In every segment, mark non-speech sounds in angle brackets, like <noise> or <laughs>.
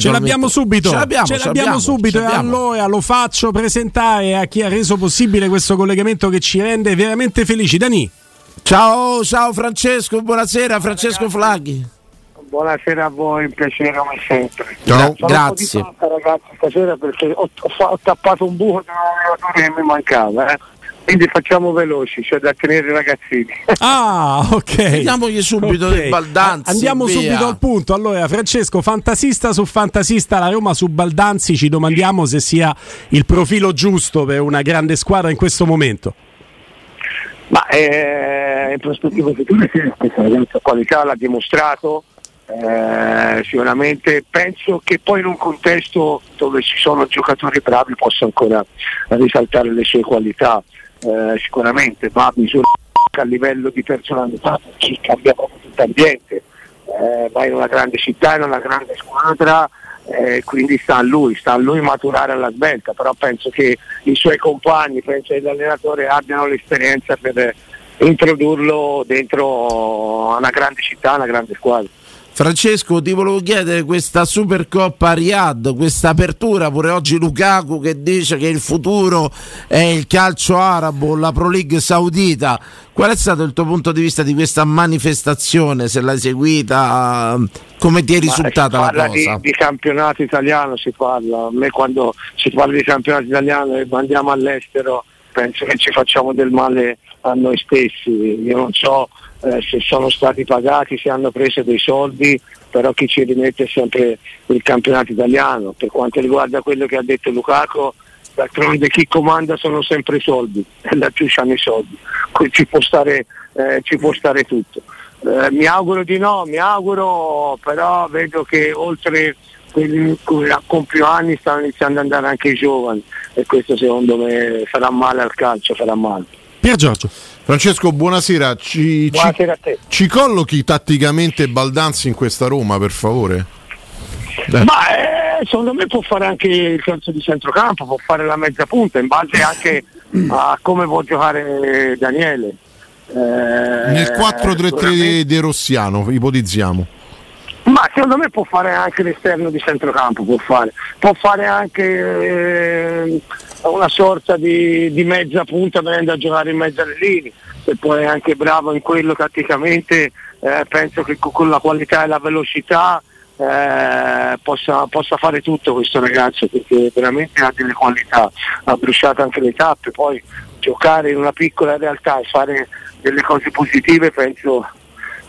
Ce l'abbiamo subito, Ce l'abbiamo, ce l'abbiamo subito ce e l'abbiamo. allora lo faccio presentare a chi ha reso possibile questo collegamento che ci rende veramente felici. Dani, Ciao, ciao Francesco, buonasera Francesco Flaghi. Buonasera a voi, un piacere come sempre. Ciao. Sono Grazie. un po' di fatta, ragazzi stasera perché ho, ho ho tappato un buco che mi mancava. eh. Quindi facciamo veloci, c'è da tenere i ragazzini. <laughs> Ah, ok. Vediamogli subito Ok. dei Baldanzi. Andiamo via. subito al punto. Allora, Francesco, fantasista su fantasista, la Roma su Baldanzi, ci domandiamo se sia il profilo giusto per una grande squadra in questo momento. Ma eh, in prospettiva futura sì, questa ragazza qualità l'ha dimostrato, eh, sicuramente penso che poi in un contesto dove ci sono giocatori bravi possa ancora risaltare le sue qualità, Eh, sicuramente va a misura a livello di personalità perché cambia proprio tutto l'ambiente, eh, va in una grande città, in una grande squadra, eh, quindi sta a lui, sta a lui maturare alla svelta, però penso che i suoi compagni, penso che l'allenatore abbiano l'esperienza per introdurlo dentro una grande città, una grande squadra. Francesco, ti volevo chiedere questa Supercoppa Riyadh, questa apertura, pure oggi Lukaku che dice che il futuro è il calcio arabo, la Pro League saudita. Qual è stato il tuo punto di vista di questa manifestazione? Se l'hai seguita, come ti è risultata la cosa? Di, di campionato italiano si parla, a me quando si parla di campionato italiano e andiamo all'estero penso che ci facciamo del male a noi stessi, io non so eh, se sono stati pagati, se hanno preso dei soldi, però chi ci rimette è sempre il campionato italiano. Per quanto riguarda quello che ha detto Lukaku, d'altronde chi comanda sono sempre i soldi, <laughs> e laggiù c'hanno i soldi, Qui ci può stare, eh, ci può stare tutto. Eh, mi auguro di no, mi auguro, però vedo che oltre quelli con più anni stanno iniziando ad andare anche i giovani e questo secondo me farà male al calcio, farà male. Pier Giorgio. Francesco, buonasera. Ci, ci- Buonasera te. ci collochi tatticamente Baldanzi in questa Roma, per favore? Eh. Ma eh, secondo me può fare anche il calcio di centrocampo, può fare la mezza punta, in base anche a come può giocare Daniele. Eh, Nel 4-3-3 De Rossiano, ipotizziamo. Ma secondo me può fare anche l'esterno di centrocampo, può fare, può fare anche eh, una sorta di, di mezza punta venendo a giocare in mezzo alle linee, se poi è anche bravo in quello tatticamente, eh, penso che co- con la qualità e la velocità eh, possa, possa fare tutto questo ragazzo perché veramente ha delle qualità, ha bruciato anche le tappe, poi giocare in una piccola realtà e fare delle cose positive penso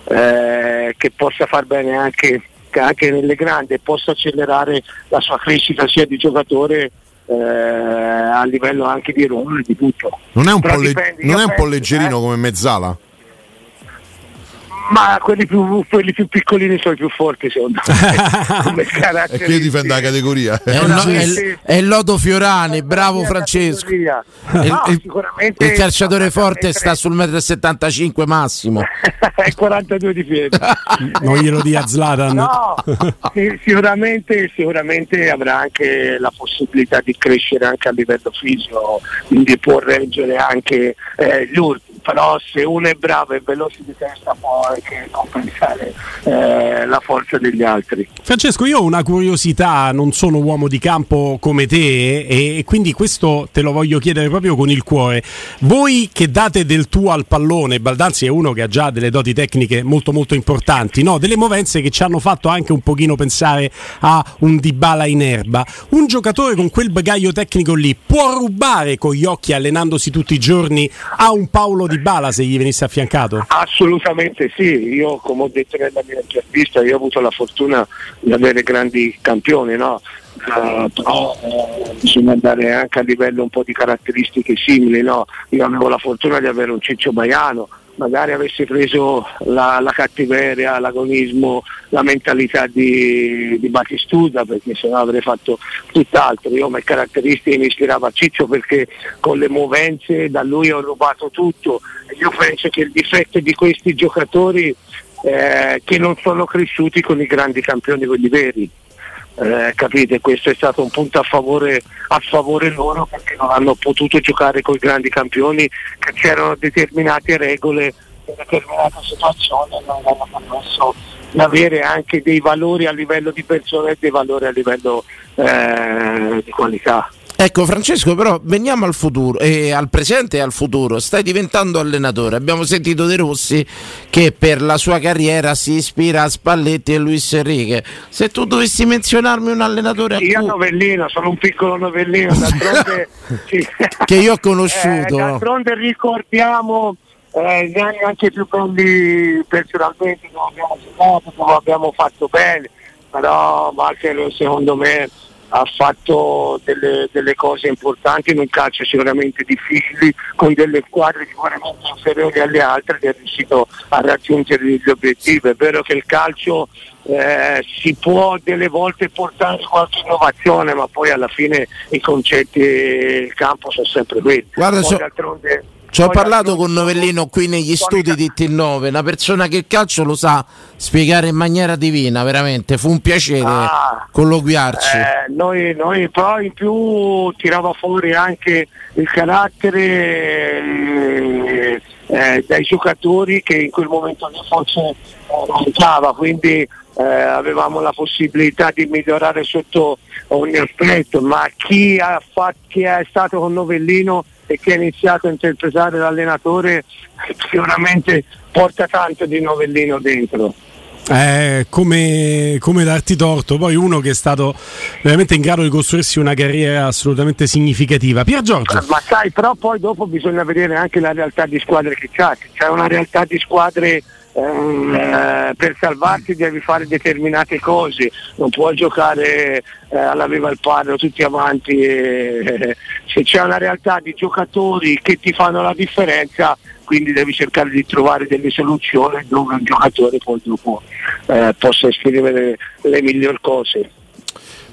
eh, che possa far bene anche, che anche nelle grandi e possa accelerare la sua crescita sia di giocatore eh, a livello anche di ruolo e di tutto. Non è un, po', le- non è un po' leggerino eh. come mezzala? Ma quelli più, quelli più piccolini sono i più forti secondo me. <laughs> e che difende la categoria. È, il, è, è Lodo Fiorani, bravo Francesco. Il, no, il, il calciatore forte sta sul 1,75 m massimo. <laughs> è 42 di piede. <laughs> non glielo dia Zlatan. No, sicuramente, sicuramente avrà anche la possibilità di crescere anche a livello fisico, quindi può reggere anche eh, gli urti però se uno è bravo e veloce di testa può anche compensare eh, la forza degli altri. Francesco, io ho una curiosità, non sono uomo di campo come te e quindi questo te lo voglio chiedere proprio con il cuore. Voi che date del tuo al pallone, Baldanzi è uno che ha già delle doti tecniche molto molto importanti, no? delle movenze che ci hanno fatto anche un pochino pensare a un Dybala in erba. Un giocatore con quel bagaglio tecnico lì può rubare con gli occhi allenandosi tutti i giorni a un Paolo di Bala se gli venisse affiancato? Assolutamente sì, io come ho detto nella mia intervista, io ho avuto la fortuna di avere grandi campioni, no? Uh, però uh, bisogna andare anche a livello un po' di caratteristiche simili, no? io avevo la fortuna di avere un Ciccio Baiano, magari avessi preso la, la cattiveria, l'agonismo, la mentalità di, di Battistuta perché se no avrei fatto tutt'altro. Io come caratteristiche mi ispiravo a Ciccio perché con le movenze da lui ho rubato tutto. Io penso che il difetto di questi giocatori eh, che non sono cresciuti con i grandi campioni, quelli veri. Eh, capite? Questo è stato un punto a favore, a favore, loro perché non hanno potuto giocare con i grandi campioni che c'erano determinate regole in determinate situazioni e non hanno permesso di avere anche dei valori a livello di persone e dei valori a livello eh, di qualità. Ecco Francesco, però veniamo al futuro, eh, al presente e al futuro. Stai diventando allenatore. Abbiamo sentito De Rossi che per la sua carriera si ispira a Spalletti e Luis Enrique. Se tu dovessi menzionarmi un allenatore Io cui... novellino, sono un piccolo novellino, d'altronde <laughs> che io ho conosciuto. Eh, d'altronde ricordiamo eh, gli anni anche più belli personalmente come abbiamo giocato, abbiamo fatto bene, però Marcello secondo me ha fatto delle, delle, cose importanti in un calcio sicuramente difficili, con delle squadre sicuramente inferiori alle altre ed è riuscito a raggiungere gli obiettivi. È vero che il calcio eh, si può delle volte portare qualche innovazione, ma poi alla fine i concetti e il campo sono sempre quelli. Guarda, so... Ci ho parlato con Novellino qui negli studi di T9, una persona che il calcio lo sa spiegare in maniera divina, veramente. Fu un piacere ah, colloquiarci. Eh, noi, noi poi in più tirava fuori anche il carattere eh, eh, dai giocatori che in quel momento lì forse mancava, quindi eh, avevamo la possibilità di migliorare sotto ogni aspetto, ma chi, ha fatto, chi è stato con Novellino e che ha iniziato a interpretare l'allenatore <laughs> sicuramente porta tanto di novellino dentro. Eh, come, come, darti torto, poi uno che è stato veramente in grado di costruirsi una carriera assolutamente significativa. Pier Giorgio. Ma sai, però poi dopo bisogna vedere anche la realtà di squadre che c'è, c'è una realtà di squadre ehm, eh, per salvarti devi fare determinate cose, non puoi giocare eh, alla viva il padre tutti avanti, eh, se c'è una realtà di giocatori che ti fanno la differenza quindi devi cercare di trovare delle soluzioni dove un giocatore poi dopo eh, possa esprimere le migliori cose.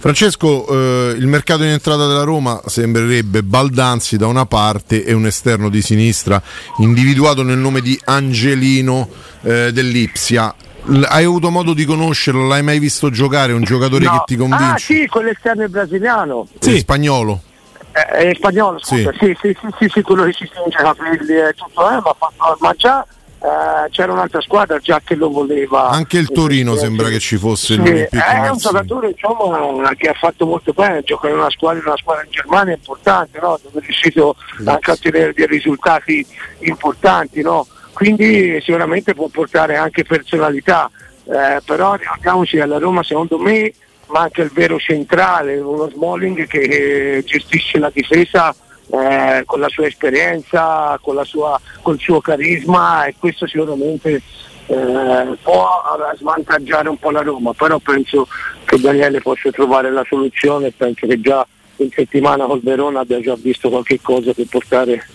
Francesco, eh, il mercato in entrata della Roma sembrerebbe Baldanzi da una parte e un esterno di sinistra individuato nel nome di Angelino eh, dell'Ipsia. L- hai avuto modo di conoscerlo? L'hai mai visto giocare? Un giocatore no. che ti convince? Ah sì, quell'esterno brasiliano. Sì. È spagnolo. Eh, è spagnolo, scusa. Sì, sì, sì, sì, sì quello che si stringe i capelli e tutto, eh, ma, ma già Uh, c'era un'altra squadra già che lo voleva. Anche il Torino sembra che ci fosse sì, È un giocatore diciamo, che ha fatto molto bene, gioca in una squadra, in una squadra in Germania importante, no? dove è riuscito anche a ottenere dei risultati importanti. No? Quindi sicuramente può portare anche personalità, eh, però ricordiamoci alla Roma secondo me manca il vero centrale, uno Smalling che gestisce la difesa eh, con la sua esperienza, con la sua, col suo carisma e questo sicuramente eh, può svantaggiare un po' la Roma, però penso che Daniele possa trovare la soluzione penso che già in settimana col Verona abbia già visto qualche cosa per portare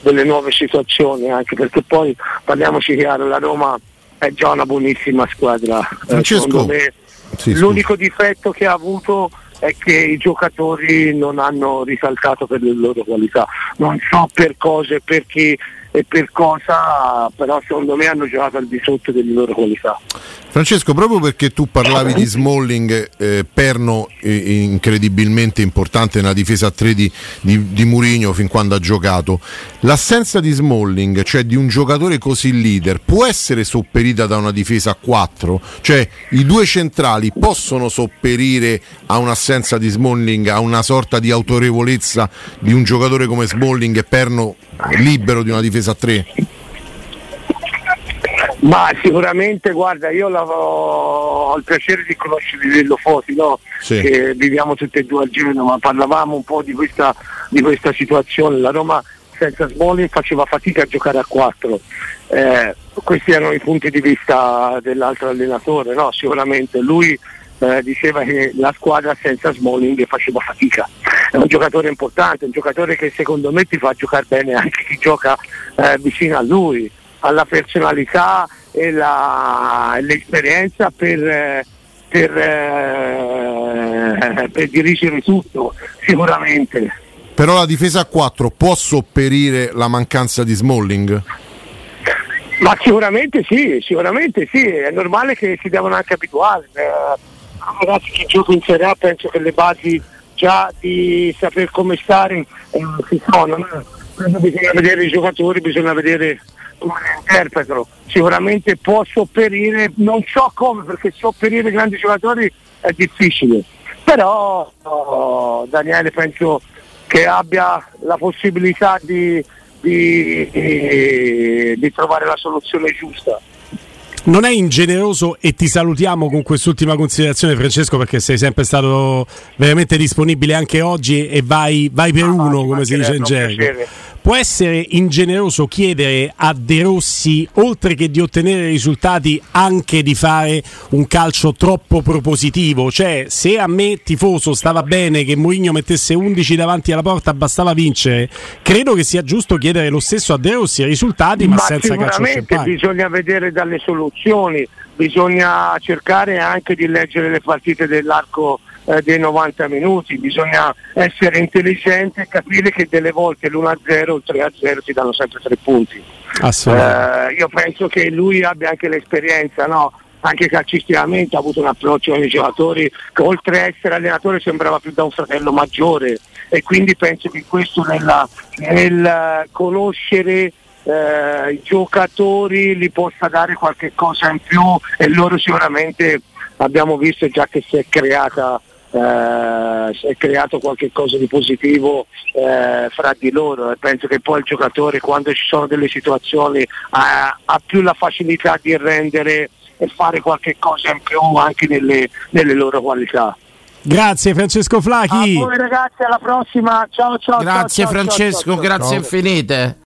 delle nuove situazioni, anche perché poi parliamoci chiaro, la Roma è già una buonissima squadra. Eh, Francesco, secondo me, Sì, l'unico difetto che ha avuto è che i giocatori non hanno risaltato per le loro qualità. Non so per cosa e per chi e per cosa, però secondo me hanno giocato al di sotto delle loro qualità. Francesco, proprio perché tu parlavi di Smalling, eh, perno eh, incredibilmente importante nella difesa a 3 di, di, di Murigno fin quando ha giocato, l'assenza di Smalling, cioè di un giocatore così leader, può essere sopperita da una difesa a 4? Cioè i due centrali possono sopperire a un'assenza di Smalling, a una sorta di autorevolezza di un giocatore come Smalling e perno libero di una difesa a 3? Ma sicuramente, guarda, io ho il piacere di conoscere Lillo Foti, no? Sì. che viviamo tutti e due a Genova, parlavamo un po' di questa, di questa situazione. La Roma senza Smalling faceva fatica a giocare a 4. questi erano i punti di vista dell'altro allenatore, no? sicuramente lui eh, diceva che la squadra senza Smalling faceva fatica. È un giocatore importante, un giocatore che secondo me ti fa giocare bene anche chi gioca eh, vicino a lui, ha la personalità e la- l'esperienza per, eh, per, eh, per dirigere tutto, sicuramente. Però la difesa a 4 può sopperire la mancanza di Smalling? Ma sicuramente sì, sicuramente sì, è normale che si devono anche abituare. Eh, ragazzi che giocano in Serie A penso che le basi già di saper come stare eh, si sono. no? Bisogna vedere i giocatori, bisogna vedere come interpretano. Sicuramente può sopperire, non so come, perché sopperire grandi giocatori è difficile. Però oh, Daniele penso che abbia la possibilità di, di- di- di trovare la soluzione giusta. Non è ingeneroso e ti salutiamo con quest'ultima considerazione Francesco perché sei sempre stato veramente disponibile anche oggi e vai, vai per uno come si dice in gergo. Può essere ingeneroso chiedere a De Rossi, oltre che di ottenere risultati, anche di fare un calcio troppo propositivo? Cioè, se a me, tifoso, stava bene che Mourinho mettesse 11 davanti alla porta, bastava vincere, credo che sia giusto chiedere lo stesso a De Rossi, risultati, ma, senza calcio sicuramente champagne. bisogna vedere dalle soluzioni, bisogna cercare anche di leggere le partite dell'arco eh, dei 90 minuti, bisogna essere intelligenti e capire che delle volte l'1-0 o il 3-0 ti danno sempre tre punti. Assolutamente. Eh, io penso che lui abbia anche l'esperienza, no? anche calcisticamente ha avuto un approccio ai giocatori che oltre a essere allenatore sembrava più da un fratello maggiore e quindi penso che questo nella- nel eh, conoscere eh, i giocatori gli possa dare qualche cosa in più e loro sicuramente abbiamo visto già che si è creata eh, si è creato qualche cosa di positivo eh, fra di loro e penso che poi il giocatore quando ci sono delle situazioni ha, ha più la facilità di rendere e fare qualche cosa in più anche nelle, nelle loro qualità. Grazie Francesco A Flachi. voi ragazzi, alla prossima, ciao ciao. Grazie ciao, ciao, Francesco, ciao, ciao. grazie infinite.